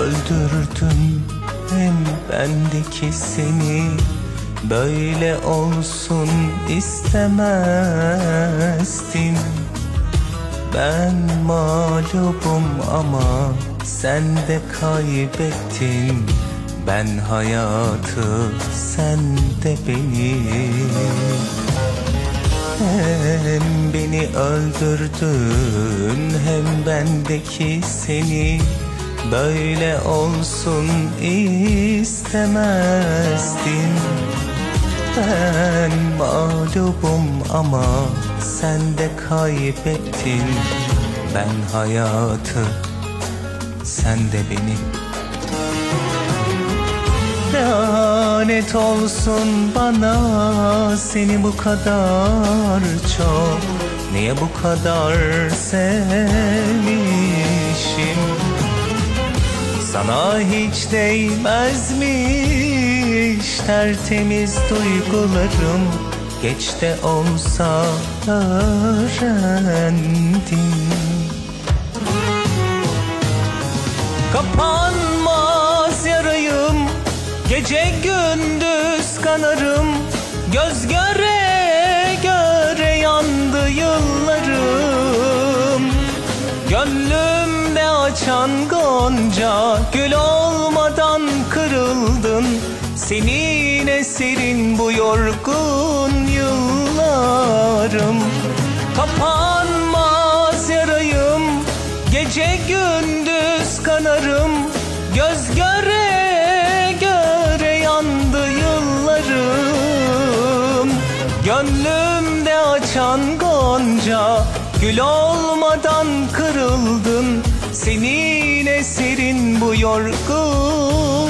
öldürdün Hem bendeki seni. Böyle olsun istemezdim. Ben mağlubum ama sen de kaybettin. Ben hayatı sen de beni Hem beni öldürdün hem bendeki seni Böyle olsun istemezdim Ben mağlubum ama sen de kaybettin. Ben hayatı sen de beni Lanet olsun bana seni bu kadar çok. Niye bu kadar sevmişim? Sana hiç değmezmiş tertemiz duygularım. Geç de olsa öğrendim. Yarayım Gece gündüz kanarım Göz göre göre yandı yıllarım. Gönlümde açan gonca Gül olmadan kırıldın. Senin eserin bu yorgun yıllarım. Kapanmaz yarayım Gece gündüz kanarım Gönlümde açan gonca Gül olmadan kırıldın. Senin eserin bu yorgun